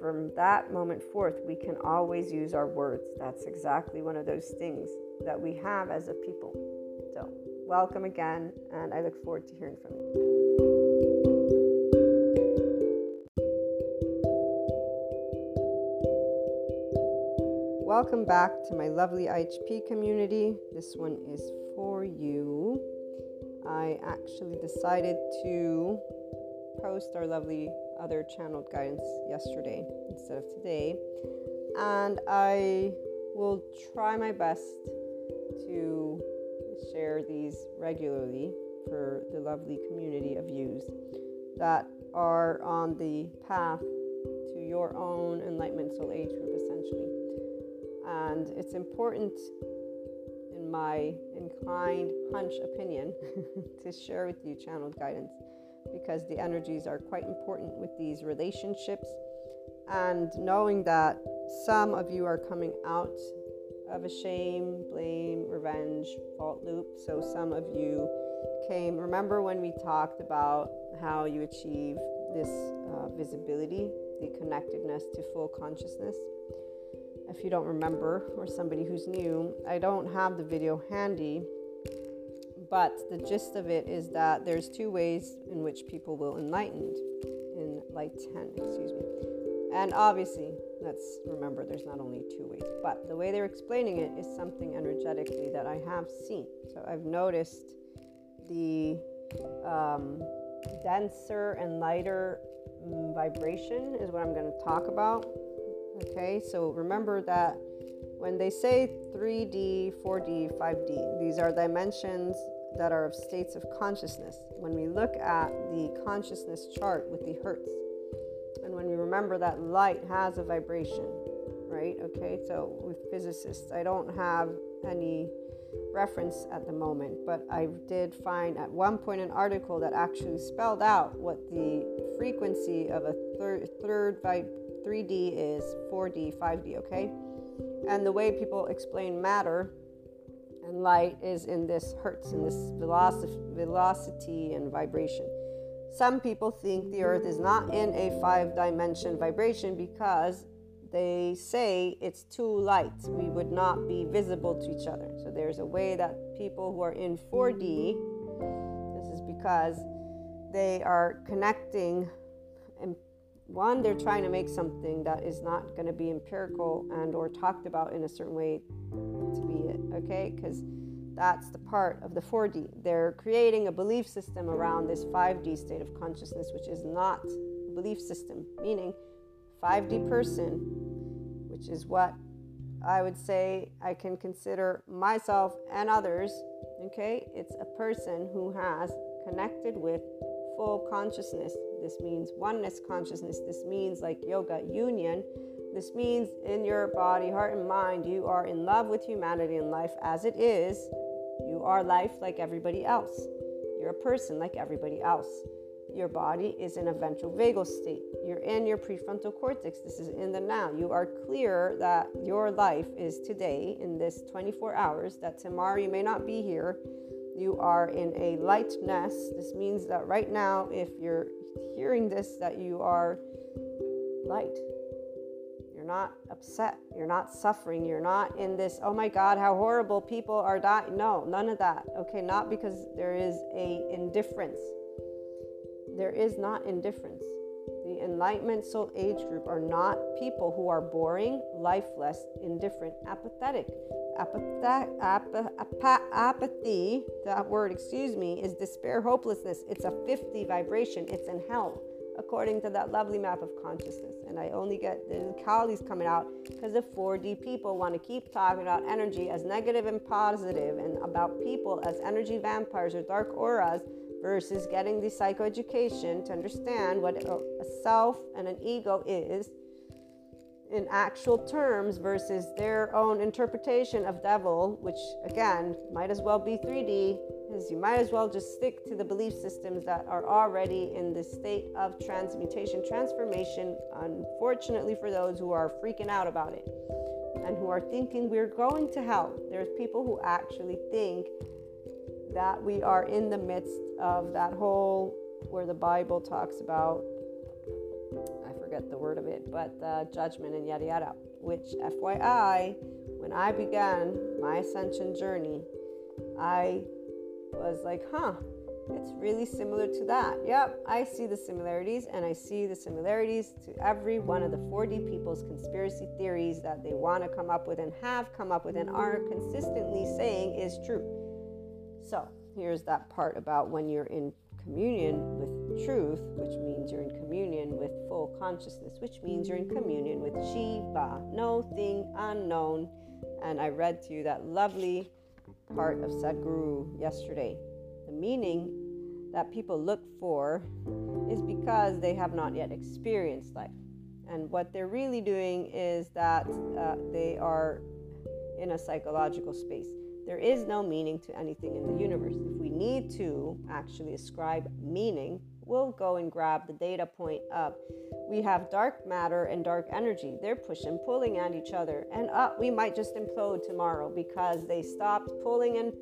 from that moment forth, we can always use our words. That's exactly one of those things that we have as a people. So, welcome again, and I look forward to hearing from you. welcome back to my lovely IHP community. This one is for you. I actually decided to post our lovely other channeled guidance yesterday instead of today, and I will try my best to share these regularly for the lovely community of yous that are on the path to your own enlightenment soul age group essentially. And it's important in my inclined hunch opinion to share with you channeled guidance because the energies are quite important with these relationships and knowing that some of you are coming out of a shame, blame, revenge, fault loop. So some of you came. Remember when we talked about how you achieve this uh, visibility, the connectedness to full consciousness? If you don't remember, or somebody who's new, I don't have the video handy, but the gist of it is that there's two ways in which people will enlighten in light 10, excuse me. And obviously, let's remember there's not only two ways, but the way they're explaining it is something energetically that I have seen. So I've noticed the um, denser and lighter mm, vibration is what I'm going to talk about. Okay, so remember that when they say 3D, 4D, 5D, these are dimensions that are of states of consciousness. When we look at the consciousness chart with the hertz, and when we remember that light has a vibration, right? Okay, so with physicists, I don't have any reference at the moment, but I did find at one point an article that actually spelled out what the frequency of a third third by 3D is 4D, 5D, okay? And the way people explain matter and light is in this hertz, in this velocity, and vibration. Some people think the earth is not in a five dimension vibration because they say it's too light. We would not be visible to each other. So there's a way that people who are in 4D, this is because they are connecting one they're trying to make something that is not going to be empirical and or talked about in a certain way to be it okay because that's the part of the 4d they're creating a belief system around this 5d state of consciousness which is not a belief system meaning 5d person which is what I would say I can consider myself and others. Okay, it's a person who has connected with full consciousness. This means oneness consciousness. This means like yoga union. This means in your body, heart, and mind, you are in love with humanity and life as it is. You are life like everybody else. You're a person like everybody else your body is in a ventral vagal state. You're in your prefrontal cortex. This is in the now. You are clear that your life is today in this 24 hours, that tomorrow you may not be here. You are in a lightness. This means that right now, if you're hearing this, that you are light. You're not upset. You're not suffering. You're not in this, oh my God, how horrible people are dying. No, none of that. Okay, not because there is a indifference there is not indifference. Enlightenment Soul Age group are not people who are boring, lifeless, indifferent, apathetic. Apathy, apathy, that word, excuse me, is despair, hopelessness. It's a 50 vibration. It's in hell, according to that lovely map of consciousness. And I only get the Kali's coming out because the 4D people want to keep talking about energy as negative and positive and about people as energy vampires or dark auras versus getting the psychoeducation to understand what a self and an ego is in actual terms versus their own interpretation of devil, which again might as well be 3D, because you might as well just stick to the belief systems that are already in the state of transmutation, transformation, unfortunately for those who are freaking out about it and who are thinking we're going to hell. There's people who actually think that we are in the midst of that whole where the Bible talks about, I forget the word of it, but uh, judgment and yada yada. Which, FYI, when I began my ascension journey, I was like, huh, It's really similar to that. Yep, I see the similarities, and I see the similarities to every one of the 4D people's conspiracy theories that they want to come up with and have come up with and are consistently saying is true. So, here's that part about when you're in communion with truth, which means you're in communion with full consciousness, which means you're in communion with Shiva, no thing unknown. And I read to you that lovely part of Sadhguru yesterday. The meaning that people look for is because they have not yet experienced life. And what they're really doing is that uh, they are in a psychological space. There is no meaning to anything in the universe. If we need to actually ascribe meaning, we'll go and grab the data point up. We have dark matter and dark energy. They're pushing, pulling at each other. And up, we might just implode tomorrow because they stopped pulling and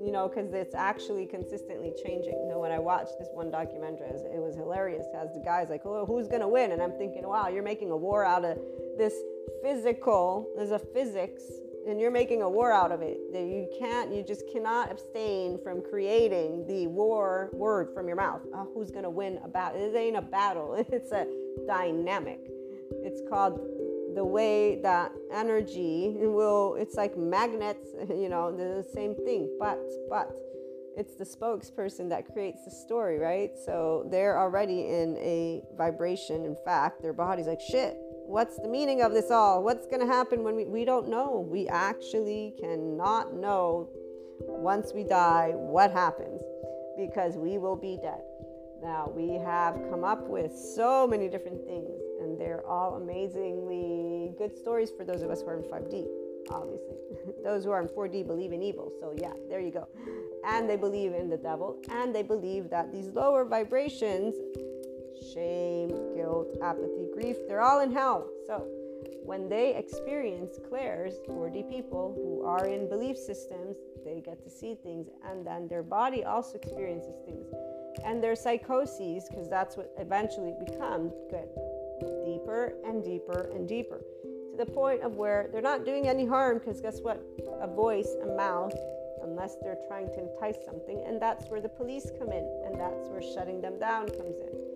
you know, because it's actually consistently changing. You know, when I watched this one documentary, it was hilarious as the guy's like, oh, who's going to win? And I'm thinking, wow, you're making a war out of this physical, there's a physics and you're making a war out of it. You can't, you just cannot abstain from creating the war word from your mouth. Oh, who's gonna win a battle? It ain't a battle. It's a dynamic. It's called the way that energy will. It's like magnets. You know, the same thing. But but it's the spokesperson that creates the story, right? So they're already in a vibration. In fact, their body's like shit What's the meaning of this all? What's going to happen when we, we don't know? We actually cannot know once we die what happens because we will be dead. Now, we have come up with so many different things, and they're all amazingly good stories for those of us who are in 5D, obviously. those who are in 4D believe in evil. So, yeah, there you go. And they believe in the devil, and they believe that these lower vibrations shame, guilt, apathy, grief, they're all in hell. So when they experience clairs, 4D people who are in belief systems, they get to see things, and then their body also experiences things. And their psychoses, because that's what eventually becomes, get deeper and deeper and deeper to the point of where they're not doing any harm, because guess what? A voice, a mouth, unless they're trying to entice something, and that's where the police come in, and that's where shutting them down comes in.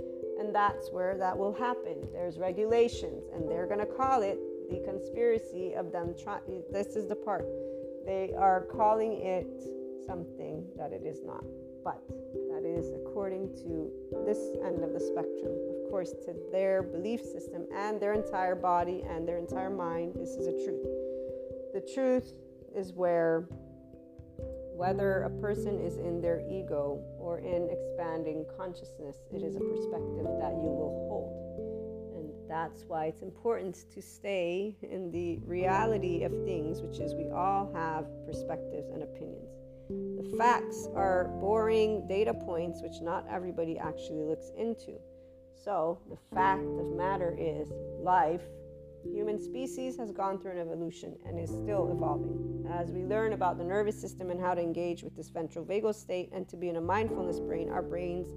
That's where that will happen. There's regulations, and they're going to call it the conspiracy of them trying. This is the part. They are calling it something that it is not. But that is according to this end of the spectrum. Of course, to their belief system and their entire body and their entire mind, this is a truth. The truth is where whether a person is in their ego or in expanding consciousness, it is a perspective that you will hold. And that's why it's important to stay in the reality of things, which is we all have perspectives and opinions. The facts are boring data points, which not everybody actually looks into. So, the fact of matter is life Human species has gone through an evolution and is still evolving. As we learn about the nervous system and how to engage with this ventral vagal state and to be in a mindfulness brain, our brains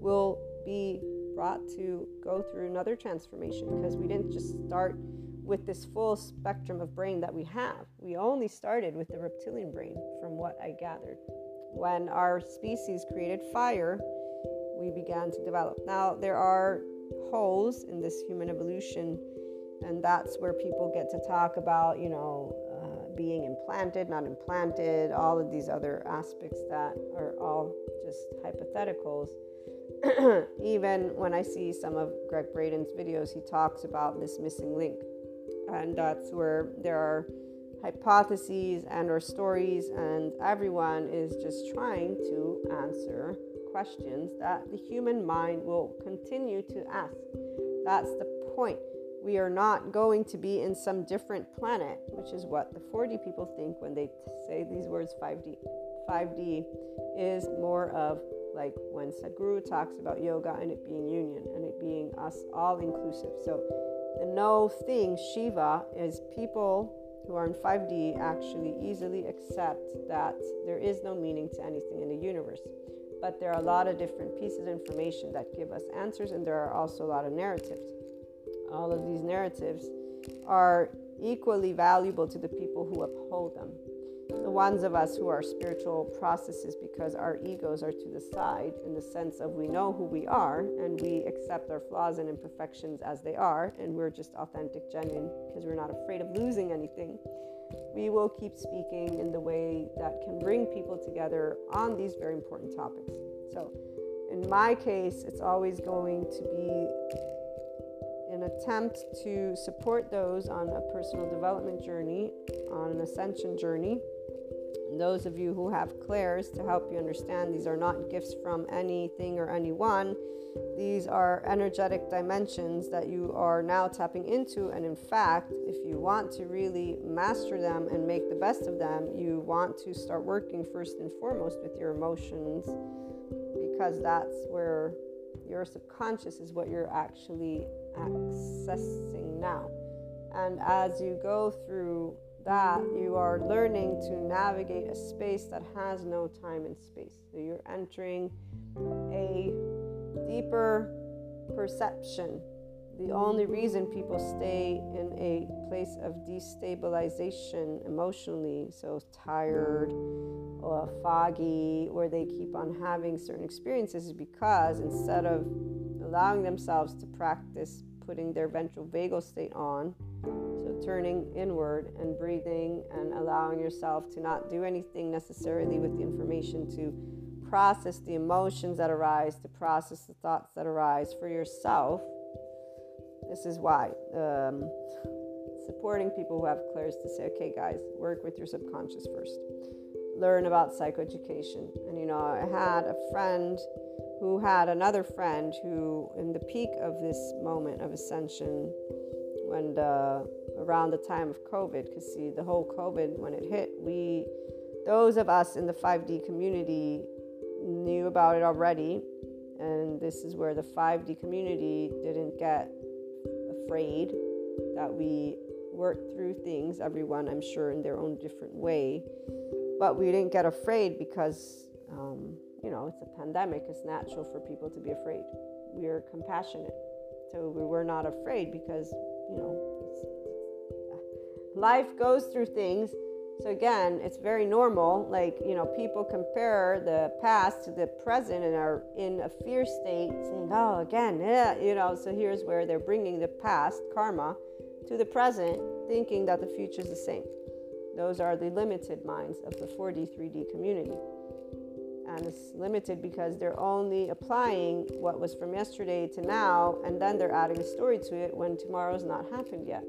will be brought to go through another transformation because we didn't just start with this full spectrum of brain that we have. We only started with the reptilian brain, from what I gathered. When our species created fire, we began to develop. Now, there are holes in this human evolution and that's where people get to talk about you know uh, being implanted not implanted all of these other aspects that are all just hypotheticals. Even when i see some of Gregg Braden's videos he talks about this missing link. And that's where there are hypotheses and or stories and everyone is just trying to answer questions that the human mind will continue to ask. That's the point we are not going to be in some different planet, which is what the 4D people think when they say these words 5D. 5D is more of like when Sadhguru talks about yoga and it being union and it being us all inclusive. So the no thing, Shiva, is people who are in 5D actually easily accept that there is no meaning to anything in the universe. But there are a lot of different pieces of information that give us answers, and there are also a lot of narratives all of these narratives are equally valuable to the people who uphold them. the ones of us who are spiritual processes because our egos are to the side in the sense of we know who we are and we accept our flaws and imperfections as they are and we're just authentic genuine because we're not afraid of losing anything we will keep speaking in the way that can bring people together on these very important topics so in my case it's always going to be attempt to support those on a personal development journey, on an ascension journey. Those of you who have clairs to help you understand, these are not gifts from anything or anyone. These are energetic dimensions that you are now tapping into. And in fact, if you want to really master them and make the best of them, you want to start working first and foremost with your emotions because that's where your subconscious is what you're actually accessing now. And as you go through that, you are learning to navigate a space that has no time and space. So you're entering a deeper perception. The only reason people stay in a place of destabilization emotionally, so tired or foggy, where they keep on having certain experiences, is because instead of allowing themselves to practice putting their ventral vagal state on. So, turning inward and breathing and allowing yourself to not do anything necessarily with the information to process the emotions that arise, to process the thoughts that arise for yourself. This is why um, supporting people who have clairs to say, okay, guys, work with your subconscious first. Learn about psychoeducation. And you know, I had a friend who had another friend who, in the peak of this moment of ascension, when the, around the time of COVID, because see, the whole COVID, when it hit, we, those of us in the 5D community, knew about it already. And this is where the 5D community didn't get afraid that we worked through things, everyone, I'm sure, in their own different way. But we didn't get afraid because um, you know, it's a pandemic. It's natural for people to be afraid. We are compassionate. So we were not afraid because, you know, life goes through things. So again, it's very normal. Like, you know, people compare the past to the present and are in a fear state, saying, oh, again, you know. So here's where they're bringing the past, karma, to the present, thinking that the future is the same. Those are the limited minds of the 4D, 3D community. And it's limited because they're only applying what was from yesterday to now and then they're adding a story to it when tomorrow's not happened yet.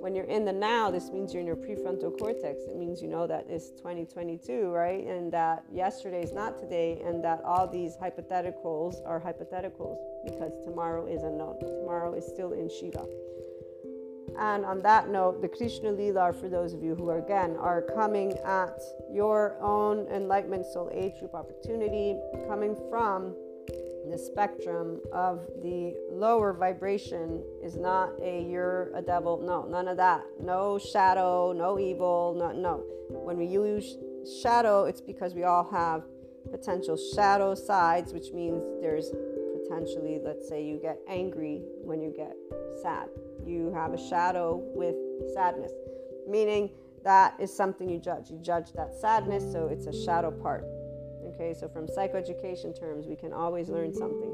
When you're in the now this means you're in your prefrontal cortex. It means you know that it's 2022 right? And that yesterday is not today and that all these hypotheticals are hypotheticals because tomorrow is unknown. Tomorrow is still in shiva and on that note, the Krishna Lila, for those of you who are again are coming at your own enlightenment soul age group opportunity, coming from the spectrum of the lower vibration is not a you're a devil. No, none of that. No shadow, no evil, no no. When we use shadow, it's because we all have potential shadow sides, which means there's potentially, let's say you get angry when you get sad you have a shadow with sadness, meaning that is something you judge. You judge that sadness, so it's a shadow part. Okay, so from psychoeducation terms, we can always learn something.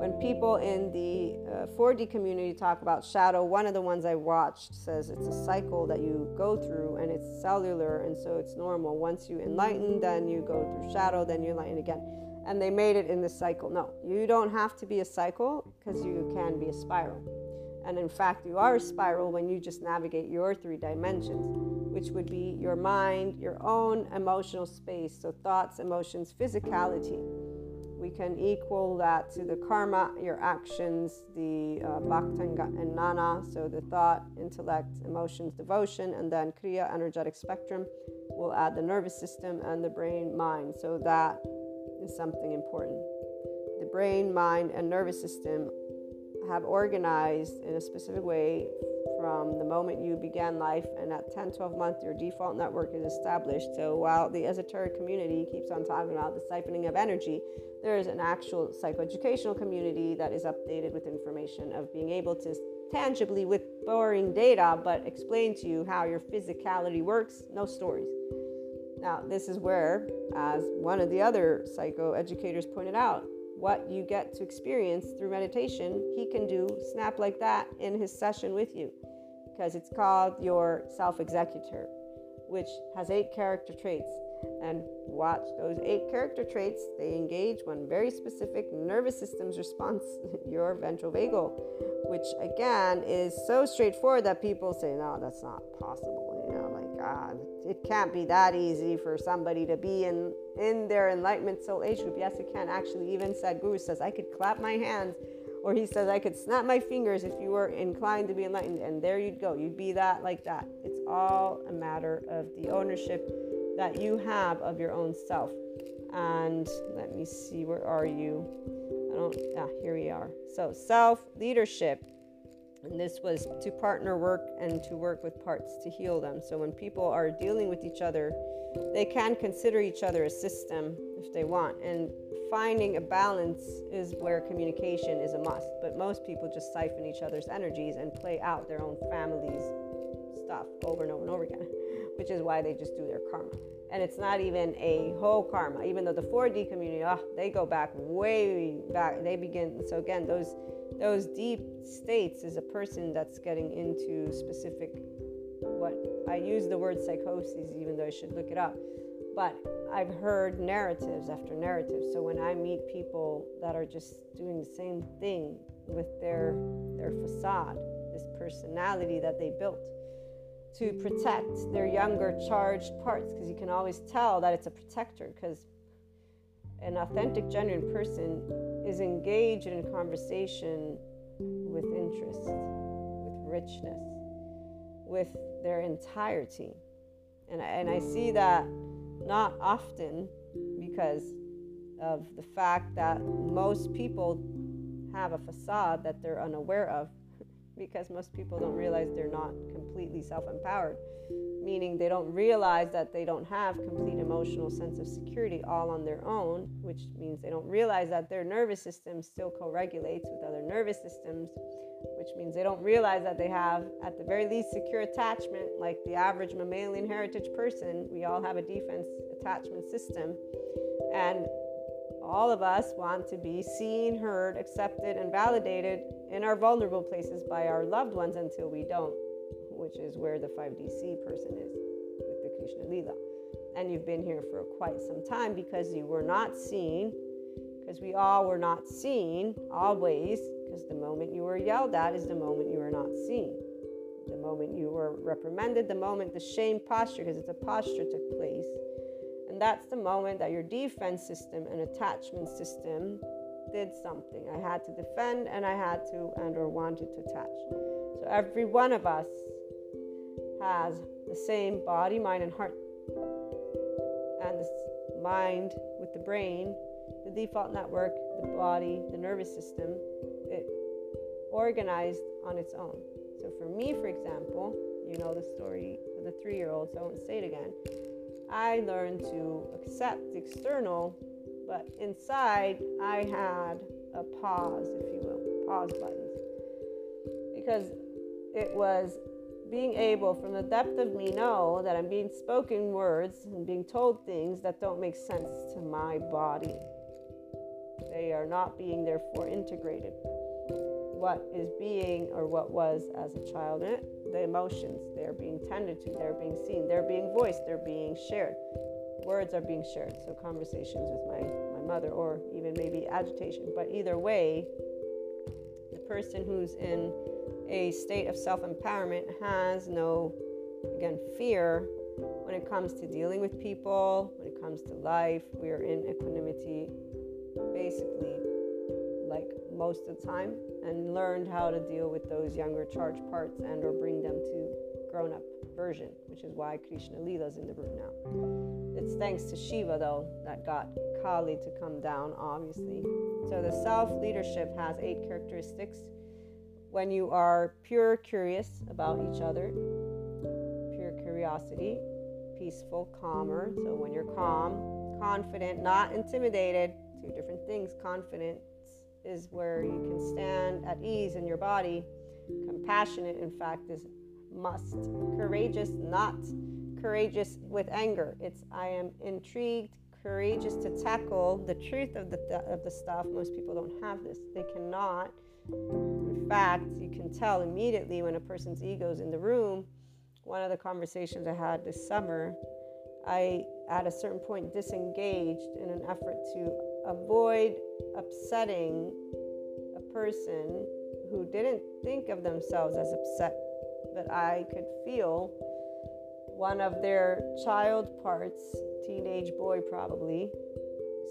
When people in the uh, 4D community talk about shadow, one of the ones I watched says it's a cycle that you go through and it's cellular, and so it's normal. Once you enlighten, then you go through shadow, then you enlighten again. And they made it in this cycle. No, you don't have to be a cycle because you can be a spiral. And in fact, you are a spiral when you just navigate your three dimensions, which would be your mind, your own emotional space. So, thoughts, emotions, physicality. We can equal that to the karma, your actions, the uh, bhaktanga and gnana. So, the thought, intellect, emotions, devotion, and then kriya, energetic spectrum. We'll add the nervous system and the brain, mind. So, that is something important. The brain, mind, and nervous system have organized in a specific way from the moment you began life and at 10 12 months your default network is established. So while the esoteric community keeps on talking about the siphoning of energy there is an actual psychoeducational community that is updated with information of being able to tangibly with boring data but explain to you how your physicality works. No stories. Now, this is where, as one of the other psychoeducators pointed out, what you get to experience through meditation, he can do snap like that in his session with you because it's called your self executor, which has eight character traits. And watch those eight character traits, they engage one very specific nervous system's response, your ventral vagal, which again is so straightforward that people say, no, that's not possible. You know, God, it can't be that easy for somebody to be in, in their enlightenment soul age group. Yes, it can actually. Even Sadhguru says, I could clap my hands or he says, I could snap my fingers if you were inclined to be enlightened, and there you'd go. You'd be that like that. It's all a matter of the ownership that you have of your own self. And let me see, where are you? I don't, ah, here we are. So, self leadership. And this was to partner work and to work with parts to heal them. So, when people are dealing with each other, they can consider each other a system if they want. And finding a balance is where communication is a must. But most people just siphon each other's energies and play out their own family's stuff over and over and over again, which is why they just do their karma. And it's not even a whole karma, even though the 4D community, oh, they go back way back. They begin, so again, those those deep states is a person that's getting into specific what I use the word psychosis, even though I should look it up but I've heard narratives after narratives. So when I meet people that are just doing the same thing with their their facade, this personality that they built to protect their younger charged parts, because you can always tell that it's a protector, because an authentic, genuine person is engaged in conversation with interest, with richness, with their entirety. And I, and I see that not often because of the fact that most people have a facade that they're unaware of because most people don't realize they're not completely self-empowered meaning they don't realize that they don't have complete emotional sense of security all on their own which means they don't realize that their nervous system still co-regulates with other nervous systems which means they don't realize that they have, at the very least, secure attachment, like the average mammalian heritage person. We all have a defense attachment system. And all of us want to be seen, heard, accepted, and validated in our vulnerable places by our loved ones until we don't, which is where the 5DC person is with the Krishna Lila. And you've been here for quite some time because you were not seen, because we all were not seen always because the moment you were yelled at is the moment you were not seen. The moment you were reprimanded, the moment the shame posture, because it's a posture, took place. And that's the moment that your defense system and attachment system did something. I had to defend and I had to and or wanted to attach. So every one of us has the same body, mind, and heart. And the mind with the brain, the default network, the body, the nervous system, it organized on its own. So for me, for example, you know the story of the three year old, so I won't say it again. I learned to accept the external, but inside I had a pause, if you will, pause buttons. Because it was being able from the depth of me know that I'm being spoken words and being told things that don't make sense to my body. They are not being therefore integrated what is being or what was as a child. Eh? The emotions, they're being tended to, they're being seen, they're being voiced, they're being shared. Words are being shared. So conversations with my, my mother or even maybe agitation. But either way, the person who's in a state of self empowerment has no, again, fear when it comes to dealing with people, when it comes to life. We are in equanimity basically like most of the time and learned how to deal with those younger charged parts and or bring them to grown up version, which is why Krishna Lila is in the room now. It's thanks to Shiva though that got Kali to come down, obviously. So the self leadership has eight characteristics. When you are pure curious about each other, pure curiosity, peaceful, calmer. So when you're calm, confident, not intimidated, two different things. Confidence is where you can stand at ease in your body. Compassionate, in fact, is must. Courageous, not. courageous with anger. It's I am intrigued, courageous to tackle the truth of the th- of the stuff. Most people don't have this. They cannot. In fact, you can tell immediately when a person's ego is in the room. One of the conversations I had this summer, I at a certain point disengaged in an effort to avoid upsetting a person who didn't think of themselves as upset, but I could feel one of their child parts, teenage boy probably,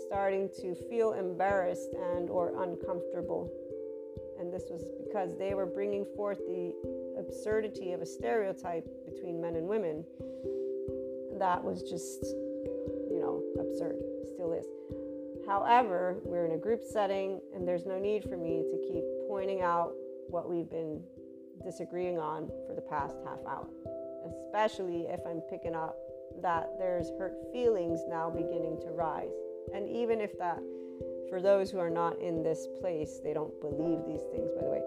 starting to feel embarrassed and or uncomfortable. And this was because they were bringing forth the absurdity of a stereotype between men and women. That was just, you know, absurd. Still is. However, we're in a group setting, and there's no need for me to keep pointing out what we've been disagreeing on for the past half hour, especially if I'm picking up that there's hurt feelings now beginning to rise. And even if that, for those who are not in this place, they don't believe these things, by the way,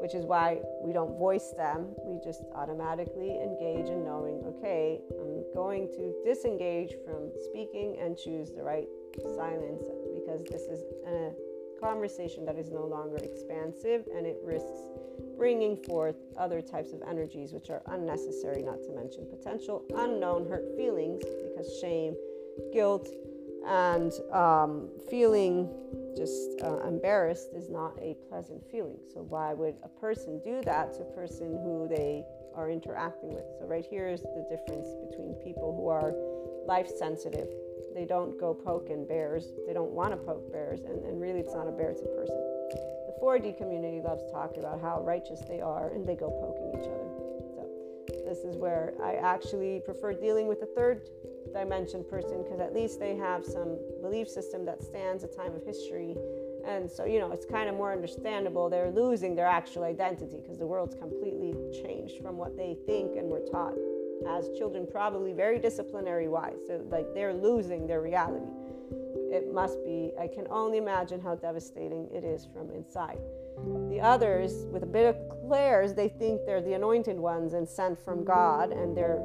which is why we don't voice them. We just automatically engage in knowing, okay, I'm going to disengage from speaking and choose the right silence because this is a conversation that is no longer expansive and it risks bringing forth other types of energies which are unnecessary, not to mention potential unknown hurt feelings because shame, guilt, and um, feeling just uh, embarrassed is not a pleasant feeling. So, why would a person do that to a person who they are interacting with? So, right here is the difference between people who are life sensitive they don't go poking bears. They don't want to poke bears. And, and really, it's not a bear, it's a person. The 4D community loves talking about how righteous they are and they go poking each other. So, this is where I actually prefer dealing with the third dimension person because at least they have some belief system that stands a time of history. And so, you know, it's kind of more understandable. They're losing their actual identity because the world's completely changed from what they think and were taught as children, probably very disciplinary wise. So, like, they're losing their reality. It must be, I can only imagine how devastating it is from inside. The others, with a bit of clairs, they think they're the anointed ones and sent from God, and they're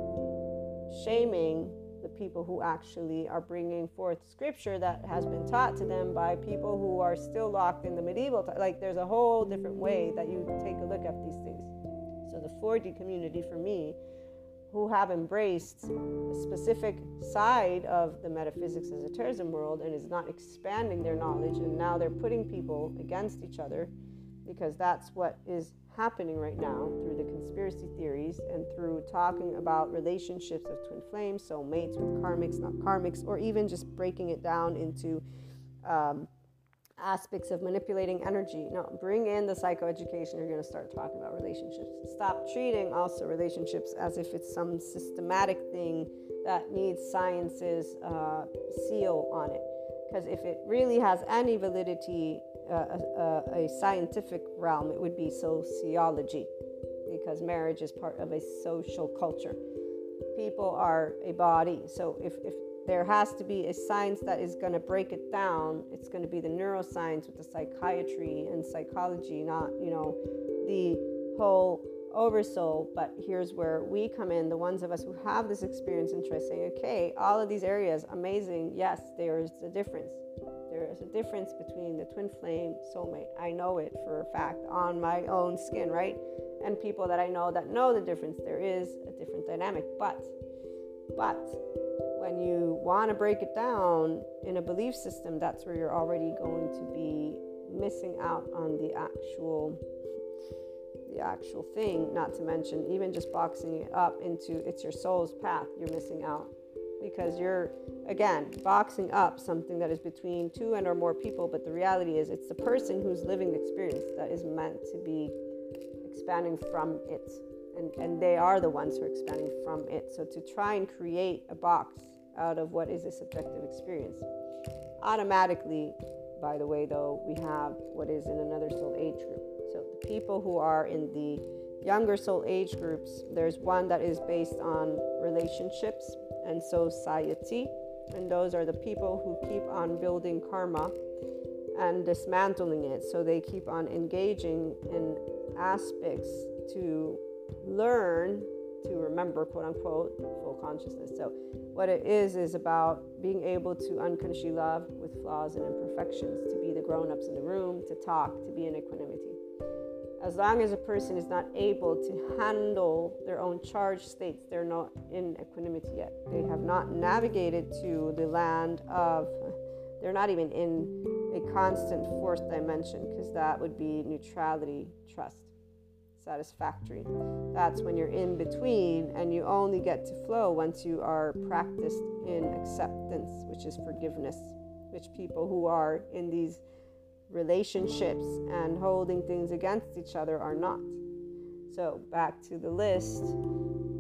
shaming people who actually are bringing forth scripture that has been taught to them by people who are still locked in the medieval time. Like, there's a whole different way that you take a look at these things. So, the 4D community for me who have embraced a specific side of the metaphysics esotericism world and is not expanding their knowledge and now they're putting people against each other because that's what is happening right now through the conspiracy theories and through talking about relationships of twin flames soulmates with karmics not karmics or even just breaking it down into um, aspects of manipulating energy. Now, bring in the psychoeducation. You're going to start talking about relationships. Stop treating also relationships as if it's some systematic thing that needs science's uh, seal on it. Because if it really has any validity, uh, a, a, a scientific realm, it would be sociology, because marriage is part of a social culture. People are a body. So if, if there has to be a science that is going to break it down. It's going to be the neuroscience with the psychiatry and psychology, not, you know, the whole oversoul. But here's where we come in, the ones of us who have this experience and try saying, okay, all of these areas, amazing. Yes, there is a difference. There is a difference between the twin flame soulmate. I know it for a fact on my own skin, right? And people that I know that know the difference. There is a different dynamic. But, but, when you want to break it down in a belief system, that's where you're already going to be missing out on the actual the actual thing, not to mention even just boxing it up into it's your soul's path, you're missing out. Because you're again boxing up something that is between two and or more people, but the reality is it's the person who's living the experience that is meant to be expanding from it. And, and they are the ones who are expanding from it. So to try and create a box out of what is a subjective experience. Automatically, by the way, though, we have what is in another soul age group. So the people who are in the younger soul age groups, there's one that is based on relationships and society. And those are the people who keep on building karma and dismantling it. So they keep on engaging in aspects to learn to remember, quote unquote, full consciousness. So, what it is is about being able to unconsciously love with flaws and imperfections, to be the grown ups in the room, to talk, to be in equanimity. As long as a person is not able to handle their own charged states, they're not in equanimity yet. They have not navigated to the land of, they're not even in a constant fourth dimension because that would be neutrality, trust, satisfactory. That's when you're in between and you only get to flow once you are practiced in acceptance, which is forgiveness, which people who are in these relationships and holding things against each other are not. So, back to the list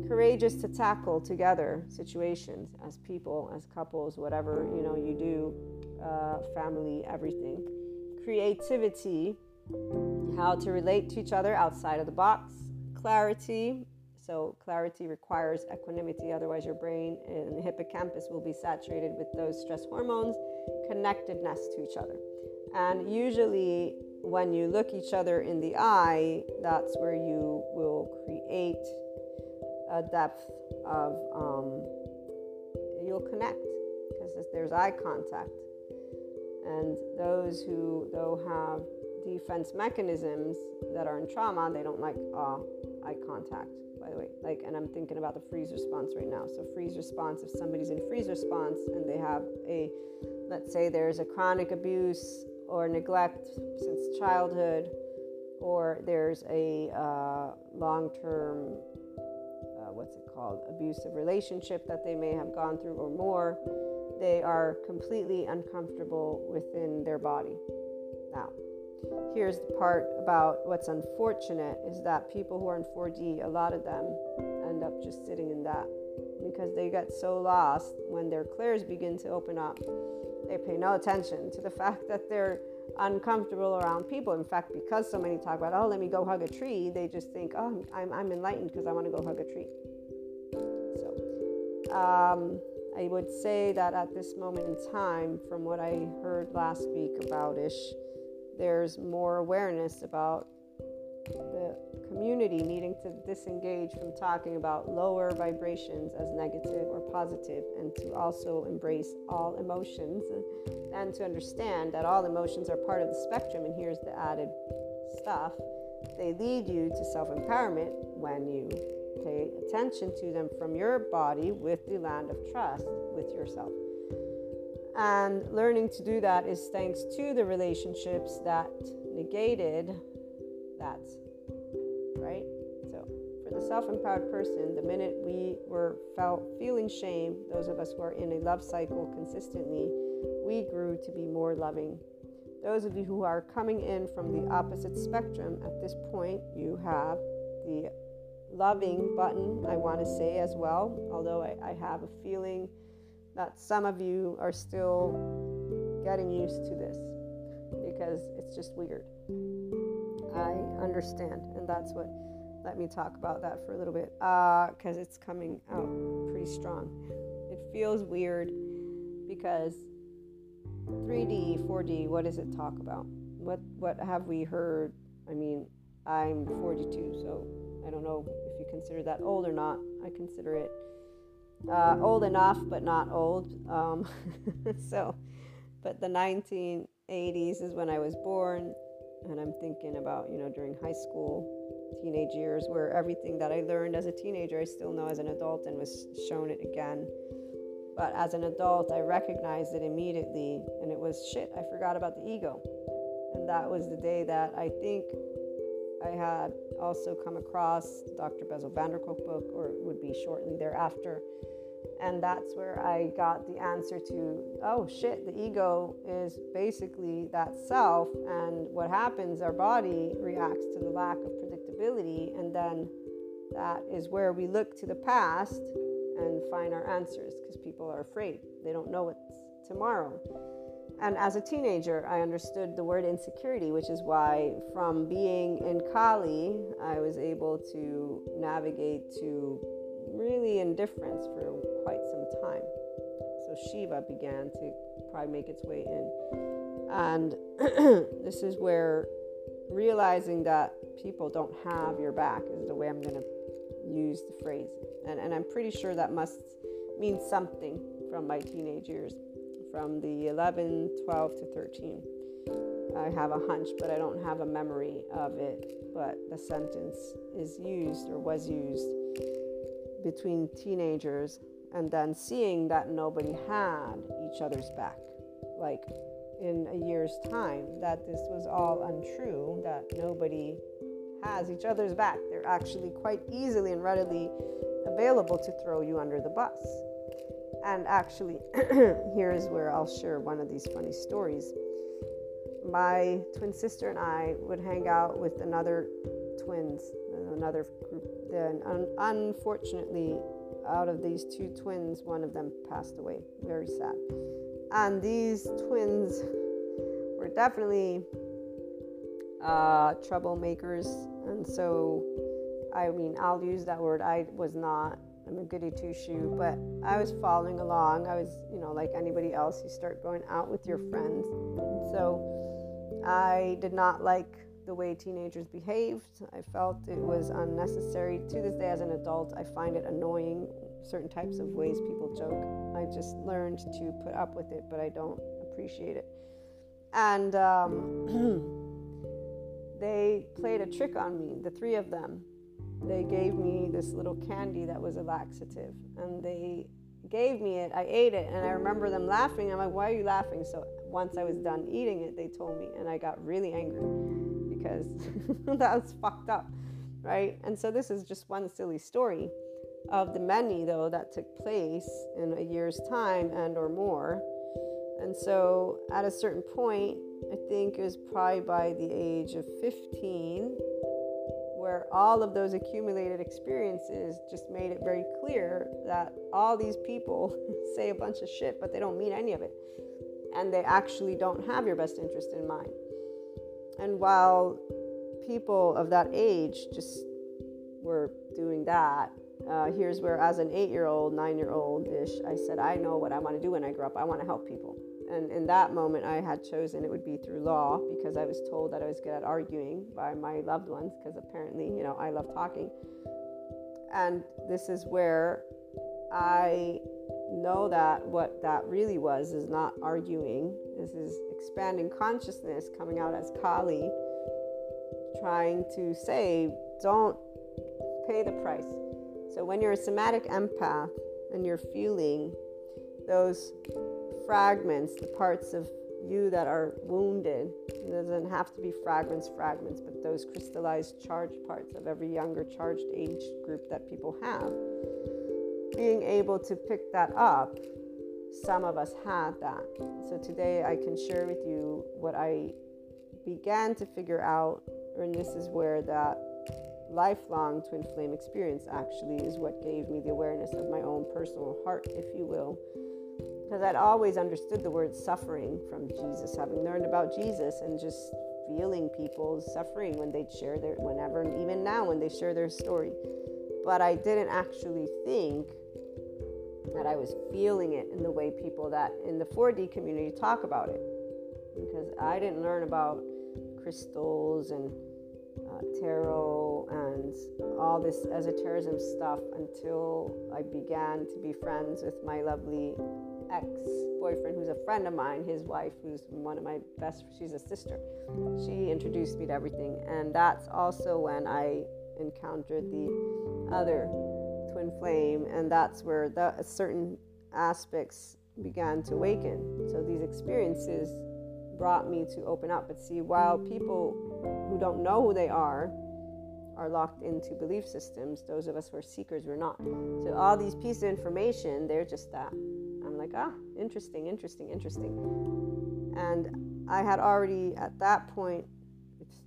courageous to tackle together situations as people, as couples, whatever you know you do uh, family, everything. Creativity, how to relate to each other outside of the box. Clarity, so clarity requires equanimity, otherwise, your brain and hippocampus will be saturated with those stress hormones. Connectedness to each other. And usually, when you look each other in the eye, that's where you will create a depth of, um, you'll connect because there's eye contact. And those who, though, have defense mechanisms that are in trauma, they don't like uh, eye contact, by the way. Like, and I'm thinking about the freeze response right now. So, freeze response, if somebody's in freeze response and they have a, let's say there's a chronic abuse or neglect since childhood, or there's a uh, long term, uh, what's it called, abusive relationship that they may have gone through or more they are completely uncomfortable within their body. Now, here's the part about what's unfortunate is that people who are in 4D, a lot of them end up just sitting in that because they get so lost when their clairs begin to open up. They pay no attention to the fact that they're uncomfortable around people. In fact, because so many talk about, oh, let me go hug a tree, they just think, oh, I'm, I'm enlightened because I want to go hug a tree. So, um, I would say that at this moment in time, from what I heard last week about Ish, there's more awareness about the community needing to disengage from talking about lower vibrations as negative or positive and to also embrace all emotions and to understand that all emotions are part of the spectrum. And here's the added stuff they lead you to self empowerment when you pay attention to them from your body with the land of trust with yourself. And learning to do that is thanks to the relationships that negated that, right? So, for the self empowered person, the minute we were felt feeling shame, those of us who are in a love cycle consistently, we grew to be more loving. Those of you who are coming in from the opposite spectrum, at this point, you have the loving button, I want to say as well, although I, I have a feeling that some of you are still getting used to this because it's just weird. I understand, and that's what let me talk about that for a little bit because uh, it's coming out pretty strong. It feels weird because 3D, 4D, what does it talk about? What what have we heard? I mean, I'm 42, so I don't know if you consider that old or not. I consider it uh, old enough, but not old. Um, so, but the 1980s is when I was born, and I'm thinking about, you know, during high school, teenage years, where everything that I learned as a teenager, I still know as an adult and was shown it again. But as an adult, I recognized it immediately, and it was shit, I forgot about the ego. And that was the day that I think I had also come across Dr. Bessel van der Kolk book, or it would be shortly thereafter. And that's where I got the answer to oh shit, the ego is basically that self. And what happens, our body reacts to the lack of predictability. And then that is where we look to the past and find our answers because people are afraid. They don't know what's tomorrow. And as a teenager, I understood the word insecurity, which is why, from being in Kali, I was able to navigate to really indifference for time. So Shiva began to probably make its way in. And this is where realizing that people don't have your back is the way I'm going to use the phrase. And, and I'm pretty sure that must mean something from my teenage years, from the 11, 12 to 13. I have a hunch, but I don't have a memory of it. But the sentence is used or was used between teenagers and then seeing that nobody had each other's back. Like in a year's time, that this was all untrue, that nobody has each other's back. They're actually quite easily and readily available to throw you under the bus. And actually, here's where I'll share one of these funny stories. My twin sister and I would hang out with another twins, another group. Then, un- unfortunately, out of these two twins, one of them passed away. Very sad. And these twins were definitely uh, troublemakers. And so, I mean, I'll use that word. I was not, I'm a goody two shoe, but I was following along. I was, you know, like anybody else, you start going out with your friends. And so, I did not like the way teenagers behaved. I felt it was unnecessary. To this day, as an adult, I find it annoying certain types of ways people joke. I just learned to put up with it, but I don't appreciate it. And um, they played a trick on me, the three of them. They gave me this little candy that was a laxative, and they gave me it. I ate it, and I remember them laughing. I'm like, why are you laughing? So once I was done eating it, they told me, and I got really angry because that was fucked up, right? And so this is just one silly story of the many though that took place in a year's time and or more. And so at a certain point, I think it was probably by the age of 15 where all of those accumulated experiences just made it very clear that all these people say a bunch of shit, but they don't mean any of it. And they actually don't have your best interest in mind. And while people of that age just were doing that, uh, here's where, as an eight year old, nine year old ish, I said, I know what I want to do when I grow up. I want to help people. And in that moment, I had chosen it would be through law because I was told that I was good at arguing by my loved ones because apparently, you know, I love talking. And this is where I know that what that really was is not arguing. This is expanding consciousness coming out as Kali, trying to say, don't pay the price. So when you're a somatic empath and you're feeling those fragments, the parts of you that are wounded, it doesn't have to be fragments, fragments, but those crystallized charged parts of every younger charged age group that people have. Being able to pick that up, some of us had that. So today I can share with you what I began to figure out, and this is where that lifelong twin flame experience actually is what gave me the awareness of my own personal heart, if you will. Because I'd always understood the word suffering from Jesus, having learned about Jesus and just feeling people's suffering when they'd share their, whenever, even now when they share their story. But I didn't actually think that I was feeling it in the way people that in the 4D community talk about it. Because I didn't learn about crystals and uh, tarot and all this esotericism stuff until I began to be friends with my lovely ex boyfriend, who's a friend of mine, his wife, who's one of my best, she's a sister. She introduced me to everything. And that's also when I encountered the other flame, and that's where the certain aspects began to awaken. So these experiences brought me to open up. But see, while people who don't know who they are are locked into belief systems, those of us who are seekers, we're not. So all these pieces of information, they're just that. I'm like, ah, interesting, interesting, interesting. And I had already at that point,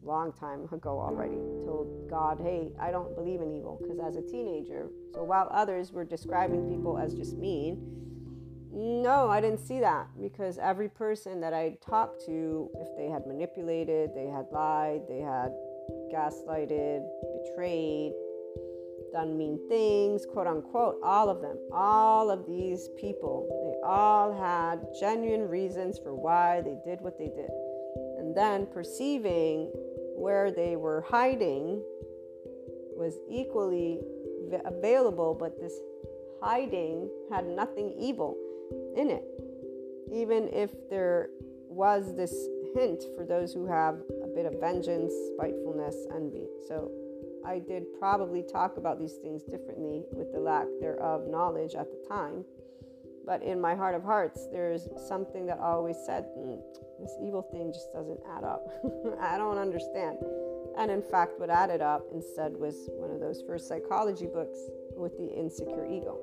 long time ago already, told God, hey, I don't believe in evil because as a teenager, so while others were describing people as just mean, no, I didn't see that because every person that I talked to, if they had manipulated, they had lied, they had gaslighted, betrayed, done mean things, quote unquote, all of them, all of these people, they all had genuine reasons for why they did what they did. And then perceiving where they were hiding was equally available, but this hiding had nothing evil in it. Even if there was this hint for those who have a bit of vengeance, spitefulness, envy. So I did probably talk about these things differently with the lack thereof knowledge at the time. But in my heart of hearts, there's something that always said, mm, this evil thing just doesn't add up. I don't understand. And in fact, what added up instead was one of those first psychology books with the insecure ego.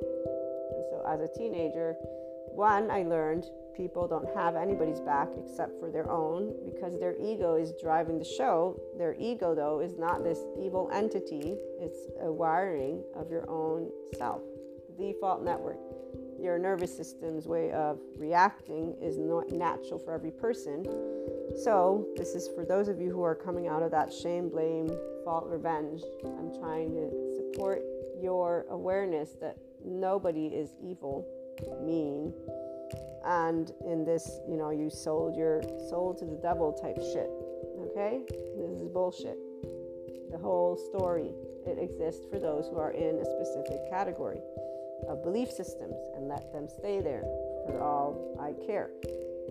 And so as a teenager, one, I learned people don't have anybody's back except for their own because their ego is driving the show. Their ego, though, is not this evil entity, it's a wiring of your own self, default network. Your nervous system's way of reacting is not natural for every person. So, this is for those of you who are coming out of that shame, blame, fault, revenge. I'm trying to support your awareness that nobody is evil, mean, and in this, you know, you sold your soul to the devil type shit. Okay? This is bullshit. The whole story. It exists for those who are in a specific category of belief systems and let them stay there for all I care.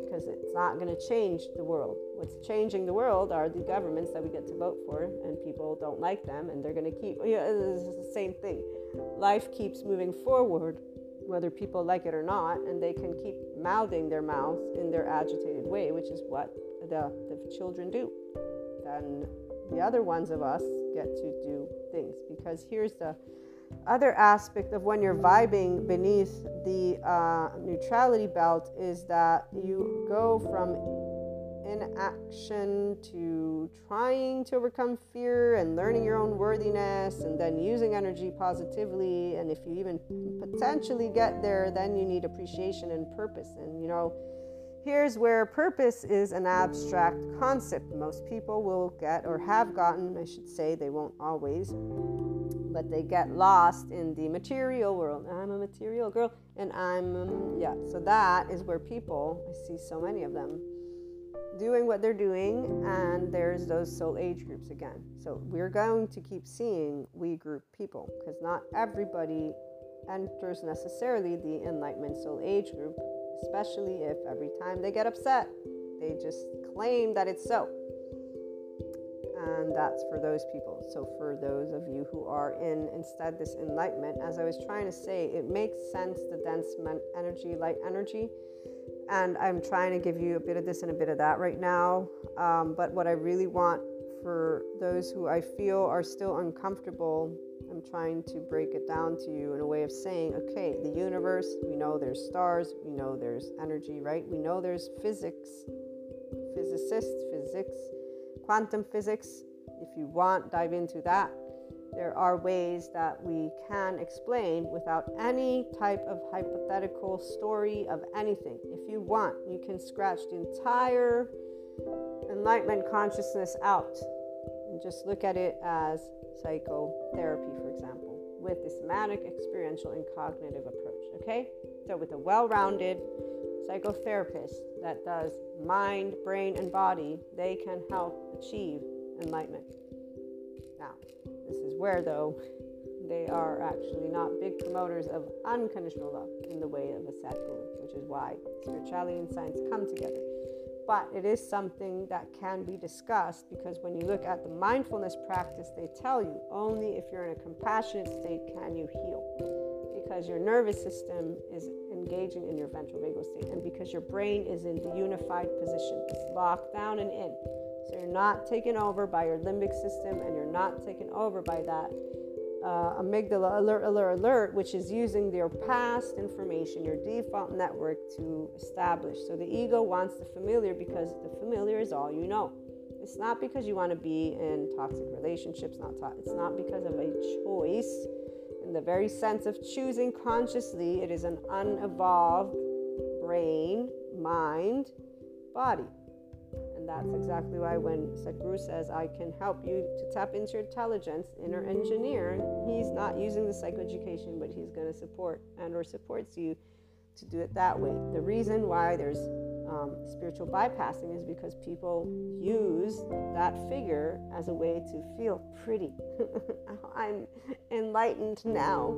Because it's not going to change the world. What's changing the world are the governments that we get to vote for, and people don't like them, and they're going to keep. You know, it's the same thing. Life keeps moving forward whether people like it or not, and they can keep mouthing their mouths in their agitated way, which is what the, the children do. Then the other ones of us get to do things because here's the other aspect of when you're vibing beneath the uh, neutrality belt is that you go from inaction to trying to overcome fear and learning your own worthiness and then using energy positively. And if you even potentially get there, then you need appreciation and purpose. And you know, here's where purpose is an abstract concept. Most people will get or have gotten, I should say, they won't always, but they get lost in the material world. I'm a material girl, and I'm, um, yeah, so that is where people, I see so many of them doing what they're doing, and there's those soul age groups again. So we're going to keep seeing we group people because not everybody enters necessarily the enlightenment soul age group, especially if every time they get upset, they just claim that it's so. And that's for those people. So, for those of you who are in instead this enlightenment, as I was trying to say, it makes sense the dense energy, light energy and I'm trying to give you a bit of this and a bit of that right now. Um, but what I really want for those who I feel are still uncomfortable, I'm trying to break it down to you in a way of saying, okay, the universe, we know there's stars, we know there's energy, right? We know there's physics, physicists, physics, quantum physics. If you want, dive into that there are ways that we can explain without any type of hypothetical story of anything. If you want, you can scratch the entire enlightenment consciousness out and just look at it as psychotherapy, for example, with the somatic, experiential, and cognitive approach. Okay? So, with a well rounded psychotherapist that does mind, brain, and body, they can help achieve enlightenment. Now, this is where, though, they are actually not big promoters of unconditional love in the way of a Sadhguru, which is why spirituality and science come together. But it is something that can be discussed because when you look at the mindfulness practice, they tell you only if you're in a compassionate state can you heal. Because your nervous system is engaging in your ventral vagal state, and because your brain is in the unified position, locked down and in. So you're not taken over by your limbic system and you're not taken over by that uh, amygdala alert, alert, alert, which is using your past information, your default network to establish. So the ego wants the familiar because the familiar is all you know. It's not because you want to be in toxic relationships, not to- it's not because of a choice. In the very sense of choosing consciously, it is an unevolved brain, mind, body. And that's exactly why when Sadhguru says, I can help you to tap into your intelligence, inner engineer, he's not using the psychoeducation, but he's going to support and or supports you to do it that way. The reason why there's um, spiritual bypassing is because people use that figure as a way to feel pretty. I'm enlightened now.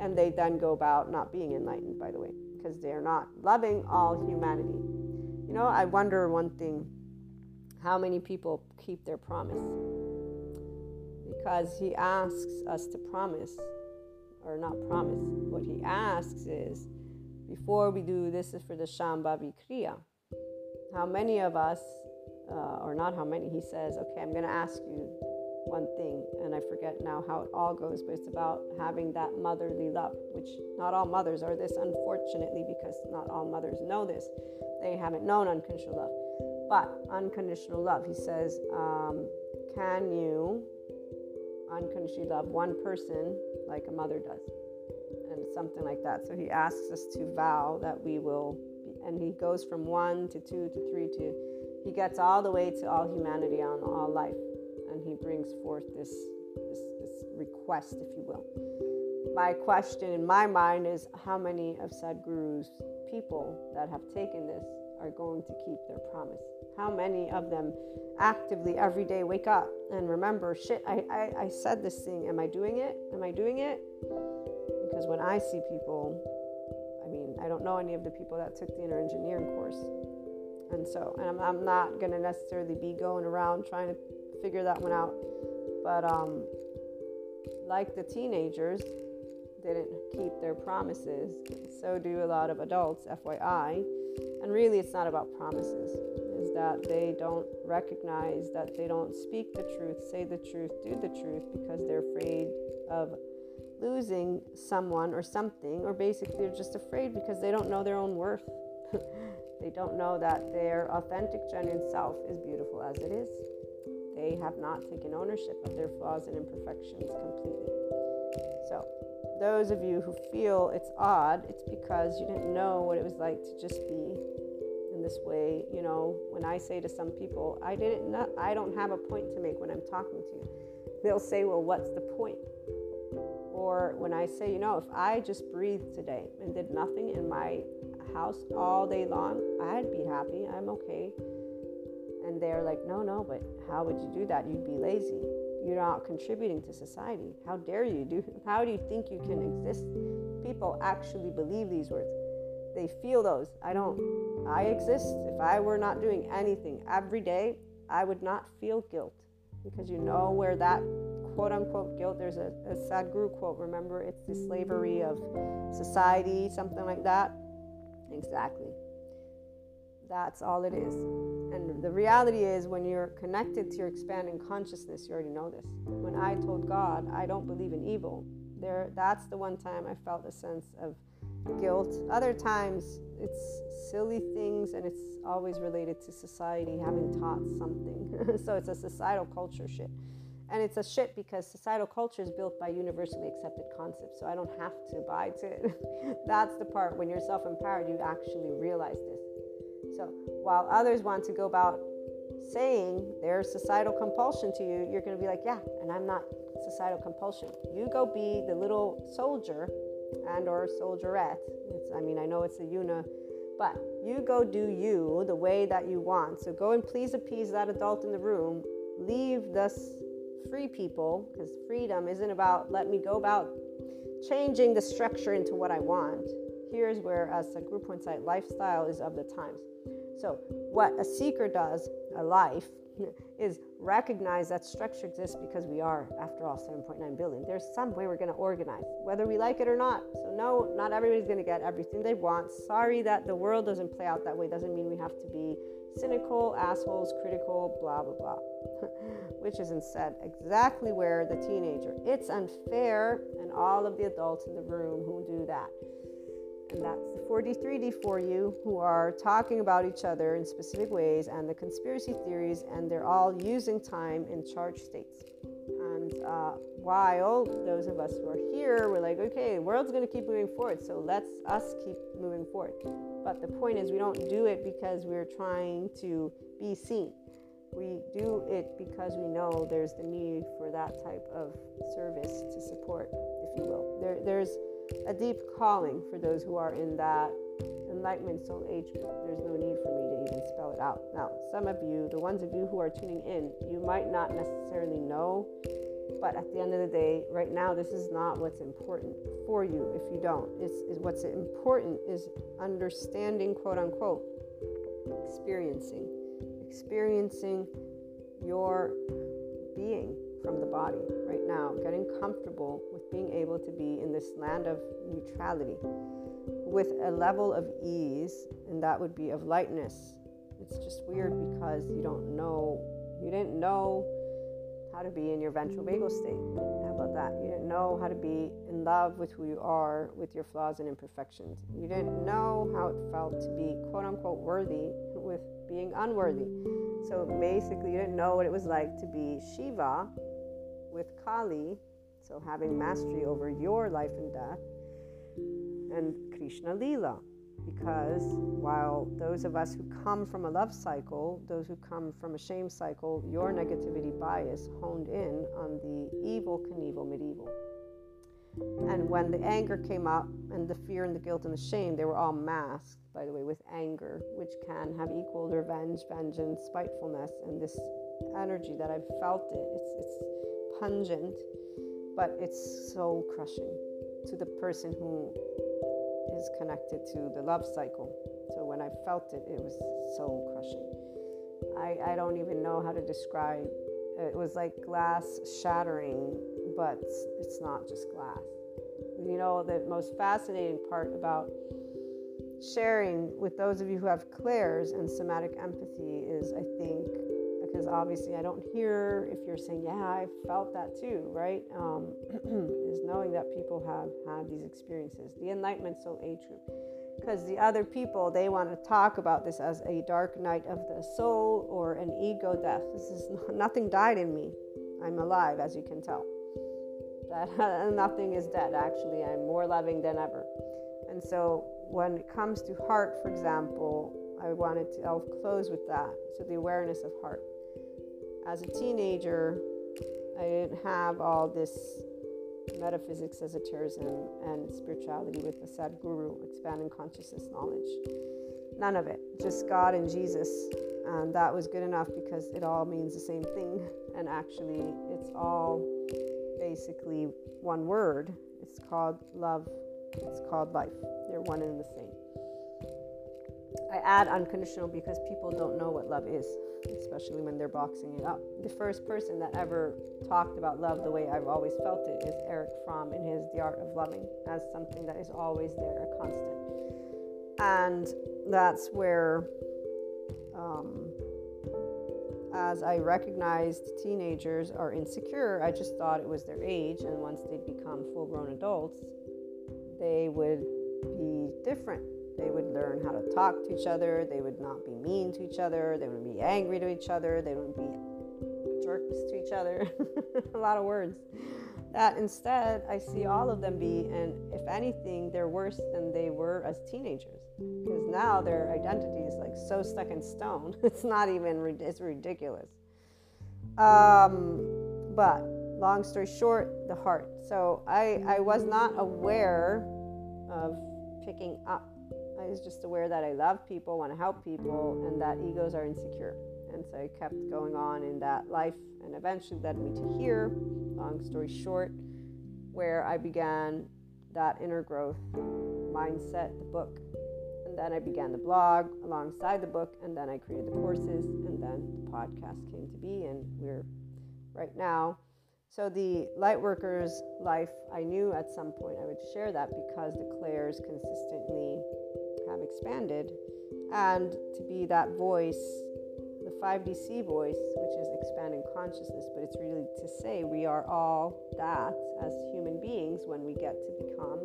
And they then go about not being enlightened, by the way, because they're not loving all humanity. You know, I wonder one thing how many people keep their promise? Because he asks us to promise, or not promise. What he asks is, before we do this is for the Shambhavi Kriya. How many of us, uh, or not how many, he says, okay, I'm going to ask you one thing, and I forget now how it all goes, but it's about having that motherly love, which not all mothers are this, unfortunately, because not all mothers know this. They haven't known unconditional love. But unconditional love, he says, um, can you unconditionally love one person like a mother does? And something like that. So he asks us to vow that we will, be, and he goes from one to two to three to, he gets all the way to all humanity on all life. And he brings forth this, this, this request, if you will. My question in my mind is how many of Sadhguru's people that have taken this are going to keep their promise? How many of them actively every day wake up and remember, shit, I, I, I said this thing. Am I doing it? Am I doing it? Because when I see people, I mean, I don't know any of the people that took the inner engineering course. And so, and I'm, I'm not going to necessarily be going around trying to figure that one out. But um, like the teenagers didn't keep their promises, so do a lot of adults, FYI. And really, it's not about promises, is that they don't recognize that they don't speak the truth, say the truth, do the truth because they're afraid of losing someone or something, or basically they're just afraid because they don't know their own worth. they don't know that their authentic, genuine self is beautiful as it is. They have not taken ownership of their flaws and imperfections completely. So, those of you who feel it's odd, it's because you didn't know what it was like to just be in this way. You know, when I say to some people, I didn't I don't have a point to make when I'm talking to you, they'll say, Well, what's the point? Or when I say, you know, if I just breathed today and did nothing in my house all day long, I'd be happy. I'm okay. And they're like, no, no, but how would you do that? You'd be lazy you're not contributing to society. How dare you do how do you think you can exist? People actually believe these words. They feel those. I don't I exist. If I were not doing anything every day, I would not feel guilt. Because you know where that quote unquote guilt, there's a, a Sadhguru quote, remember it's the slavery of society, something like that. Exactly. That's all it is. And the reality is, when you're connected to your expanding consciousness, you already know this. When I told God, I don't believe in evil, there, that's the one time I felt a sense of guilt. Other times, it's silly things, and it's always related to society having taught something. so it's a societal culture shit. And it's a shit because societal culture is built by universally accepted concepts. So I don't have to buy to it. That's the part when you're self empowered, you actually realize this. So while others want to go about saying there's societal compulsion to you, you're going to be like, yeah, and I'm not societal compulsion. You go be the little soldier and or soldierette. It's, I mean, I know it's a una, but you go do you the way that you want. So go and please appease that adult in the room. Leave this free people because freedom isn't about let me go about changing the structure into what I want. Here's where, as a group insight lifestyle is of the times. So, what a seeker does, a life, is recognize that structure exists because we are, after all, 7.9 billion. There's some way we're going to organize, whether we like it or not. So, no, not everybody's going to get everything they want. Sorry that the world doesn't play out that way. Doesn't mean we have to be cynical, assholes, critical, blah, blah, blah. Which is instead exactly where the teenager, it's unfair, and all of the adults in the room who do that and that's the 4D3D for you, who are talking about each other in specific ways and the conspiracy theories, and they're all using time in charge states. And uh, while those of us who are here, we're like, okay, the world's going to keep moving forward, so let's us keep moving forward. But the point is, we don't do it because we're trying to be seen. We do it because we know there's the need for that type of service to support, if you will. There, there's a deep calling for those who are in that enlightenment soul age group. There's no need for me to even spell it out. Now, some of you, the ones of you who are tuning in, you might not necessarily know, but at the end of the day, right now, this is not what's important for you if you don't. It's, it's what's important is understanding, quote unquote, experiencing, experiencing your being from the body right now, getting comfortable being able to be in this land of neutrality with a level of ease, and that would be of lightness. It's just weird because you don't know, you didn't know how to be in your ventral vagal state. How about that? You didn't know how to be in love with who you are, with your flaws and imperfections. You didn't know how it felt to be quote unquote worthy with being unworthy. So basically, you didn't know what it was like to be Shiva with Kali, so having mastery over your life and death, and Krishna Lila. Because while those of us who come from a love cycle, those who come from a shame cycle, your negativity bias honed in on the evil, Knievel, medieval. And when the anger came up, and the fear and the guilt and the shame, they were all masked, by the way, with anger, which can have equal revenge, vengeance, spitefulness, and this energy that I've felt it. It's, it's pungent, but it's so crushing to the person who is connected to the love cycle. So when I felt it, it was so crushing. I, I don't even know how to describe it was like glass shattering, but it's not just glass. You know, the most fascinating part about sharing with those of you who have clairs and somatic empathy is, I think, because obviously I don't hear if you're saying, yeah, I felt that too, right? Um, is knowing that people have had these experiences. The Enlightenment Soul Age group. Because the other people, they want to talk about this as a dark night of the soul or an ego death. This is nothing died in me. I'm alive, as you can tell. That nothing is dead. Actually, I'm more loving than ever. And so, when it comes to heart, for example, I wanted to. I'll close with that. So the awareness of heart as a teenager, I didn't have all this metaphysics, esotericism, and spirituality with the Sadhguru, expanding consciousness knowledge. None of it. Just God and Jesus. And that was good enough because it all means the same thing. And actually, it's all basically one word. It's called love, it's called life. They're one and the same. I add unconditional because people don't know what love is especially when they're boxing it up. The first person that ever talked about love the way I've always felt it is Erich Fromm in his The Art of Loving as something that is always there, a constant. And that's where, um, as I recognized teenagers are insecure, I just thought it was their age, and once they become full grown adults, they would be different they would learn how to talk to each other. They would not be mean to each other. They wouldn't be angry to each other. They wouldn't be jerks to each other. a lot of words. That instead, I see all of them be, and if anything, they're worse than they were as teenagers. Because now their identity is like so stuck in stone. It's not even, it's ridiculous. Um, but long story short, the heart. So I, I was not aware of picking up I was just aware that I love people, want to help people, and that egos are insecure. And so I kept going on in that life, and eventually led me to here, long story short, where I began that inner growth mindset, the book. And then I began the blog alongside the book, and then I created the courses, and then the podcast came to be, and we're right now. So the Lightworkers life, I knew at some point I would share that because the clairs consistently have expanded and to be that voice the 5dc voice which is expanding consciousness but it's really to say we are all that as human beings when we get to become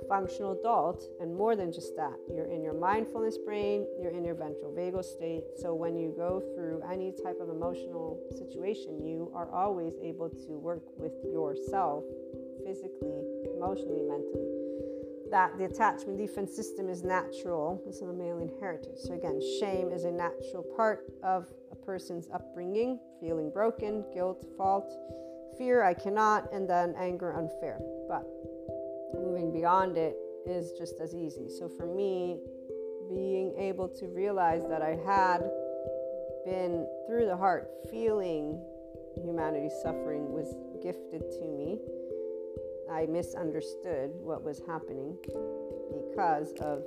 a functional adult. And more than just that you're in your mindfulness brain you're in your ventral vagal state. So when you go through any type of emotional situation you are always able to work with yourself physically emotionally mentally that the attachment defense system is natural, it's a male inheritance. So, again, shame is a natural part of a person's upbringing, feeling broken, guilt, fault, fear, I cannot, and then anger, unfair. But moving beyond it is just as easy. So, for me, being able to realize that I had been through the heart feeling humanity's suffering was gifted to me. I misunderstood what was happening because of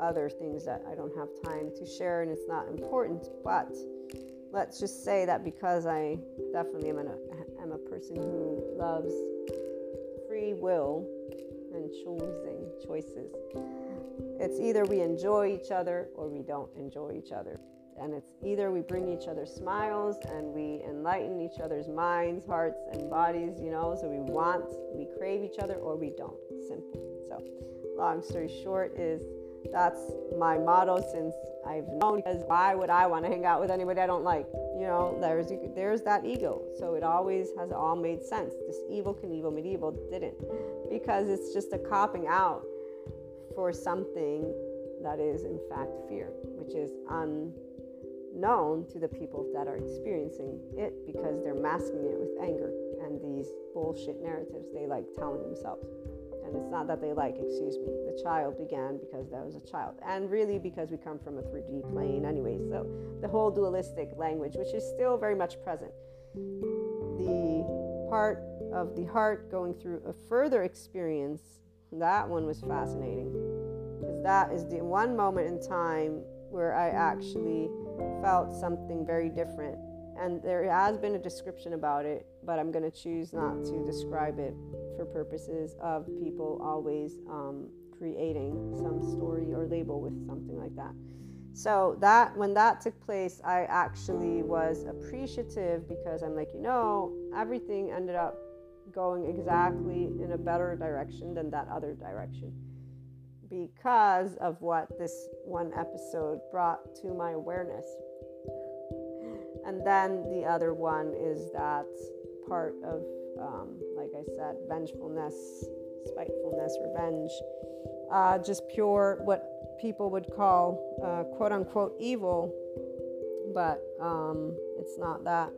other things that I don't have time to share and it's not important. But let's just say that because I definitely am, an, am a person who loves free will and choosing choices, it's either we enjoy each other or we don't enjoy each other. And it's either we bring each other smiles and we enlighten each other's minds, hearts, and bodies, you know, so we want, we crave each other, or we don't. Simple. So, long story short, is that's my motto since I've known because why would I want to hang out with anybody I don't like? You know, there's there's that ego. So it always has all made sense. This Evel Knievel medieval didn't because it's just a copping out for something that is in fact fear, which is unknown to the people that are experiencing it because they're masking it with anger and these bullshit narratives they like telling themselves and it's not that they like, excuse me. The child began because that was a child, and really because we come from a 3D plane anyway. So the whole dualistic language, which is still very much present, the part of the heart going through a further experience, that one was fascinating because that is the one moment in time where I actually felt something very different. And there has been a description about it, but I'm going to choose not to describe it for purposes of people always um, creating some story or label with something like that. So that when that took place, I actually was appreciative because I'm like, you know, everything ended up going exactly in a better direction than that other direction because of what this one episode brought to my awareness. And then the other one is that part of um, like I said, vengefulness, spitefulness, revenge, uh, just pure what people would call uh, quote unquote evil, but um, it's not that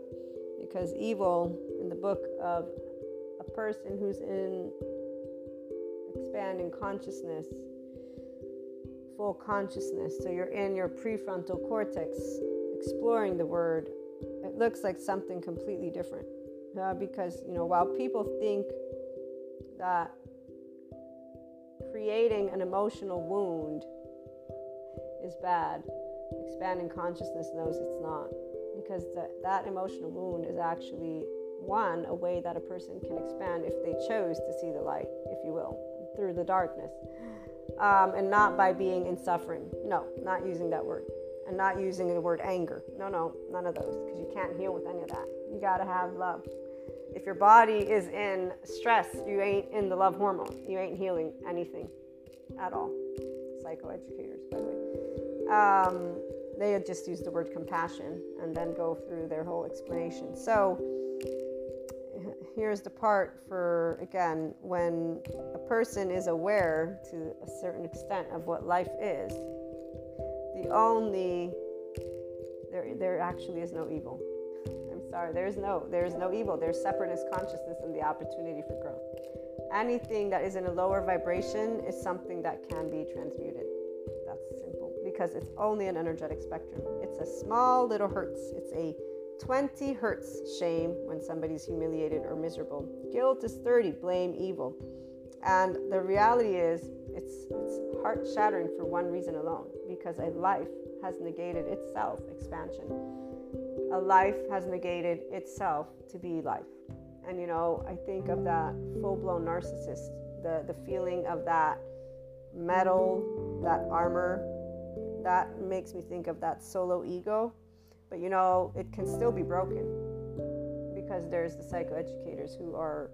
because evil in the book of a person who's in expanding consciousness, full consciousness. So you're in your prefrontal cortex exploring the word. It looks like something completely different uh, because you know while people think that creating an emotional wound is bad expanding consciousness knows it's not because the, that emotional wound is actually one a way that a person can expand if they chose to see the light if you will through the darkness um, and not by being in suffering no not using that word and not using the word anger no no none of those because you can't heal with any of that you got to have love if your body is in stress, you ain't in the love hormone. You ain't healing anything at all. Psychoeducators, by the way. Um, they just use the word compassion and then go through their whole explanation. So here's the part for again when a person is aware to a certain extent of what life is the only there there actually is no evil. I'm sorry there's no there's no evil. There's separateness consciousness and the opportunity for growth. Anything that is in a lower vibration is something that can be transmuted. That's simple because it's only an energetic spectrum. It's a small little hertz. It's a 20 hertz shame when somebody's humiliated or miserable guilt is 30 blame evil and the reality is it's it's heart shattering for one reason alone because a life has negated itself expansion a life has negated itself to be life. And you know, I think of that full blown narcissist, the, the feeling of that metal, that armor, that makes me think of that solo ego. But you know, it can still be broken because there's the psychoeducators who are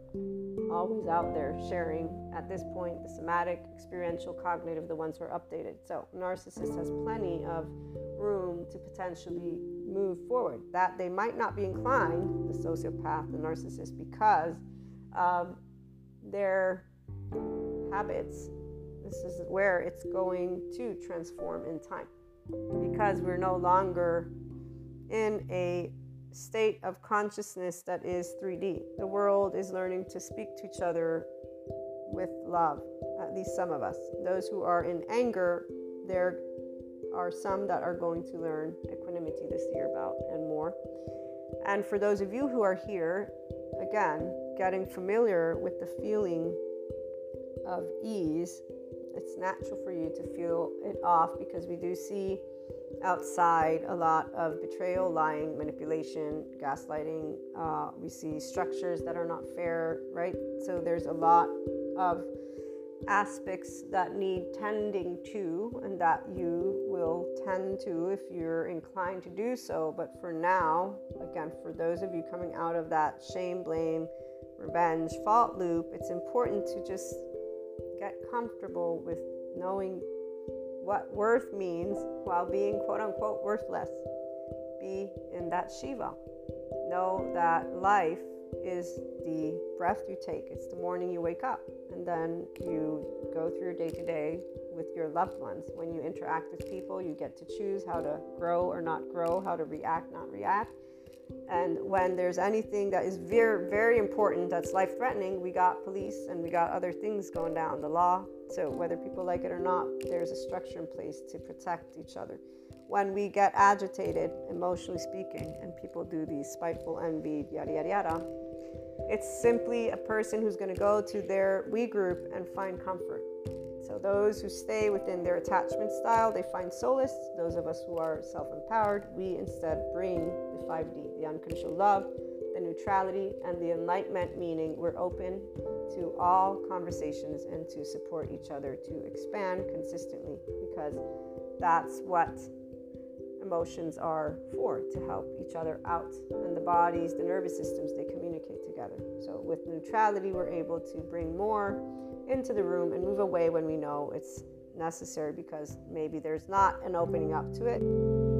always out there sharing at this point the somatic, experiential, cognitive, the ones who are updated. So, narcissist has plenty of room to potentially move forward. That they might not be inclined, the sociopath, the narcissist, because their habits. This is where it's going to transform in time because we're no longer in a state of consciousness that is 3D. The world is learning to speak to each other with love, at least some of us. Those who are in anger there are some that are going to learn equanimity this year about and more. And for those of you who are here, again, getting familiar with the feeling of ease, it's natural for you to feel it off because we do see outside a lot of betrayal, lying, manipulation, gaslighting. Uh, we see structures that are not fair, right? So there's a lot of aspects that need tending to and that you will tend to if you're inclined to do so. But for now, again, for those of you coming out of that shame, blame, revenge, fault loop, it's important to just get comfortable with knowing what worth means while being quote unquote worthless. Be in that Shiva. Know that life is the breath you take, it's the morning you wake up, and then you go through your day to day with your loved ones. When you interact with people, you get to choose how to grow or not grow, how to react, not react. And when there's anything that is very, very important that's life threatening, we got police and we got other things going down, the law. So, whether people like it or not, there's a structure in place to protect each other. When we get agitated, emotionally speaking, and people do these spiteful envy, yada, yada, yada, it's simply a person who's going to go to their we group and find comfort. So, those who stay within their attachment style, they find solace. Those of us who are self empowered, we instead bring the 5D the unconditional love, the neutrality, and the enlightenment, meaning we're open to all conversations and to support each other to expand consistently because that's what emotions are for to help each other out. And the bodies, the nervous systems, they communicate together. So with neutrality, we're able to bring more into the room and move away when we know it's necessary because maybe there's not an opening up to it.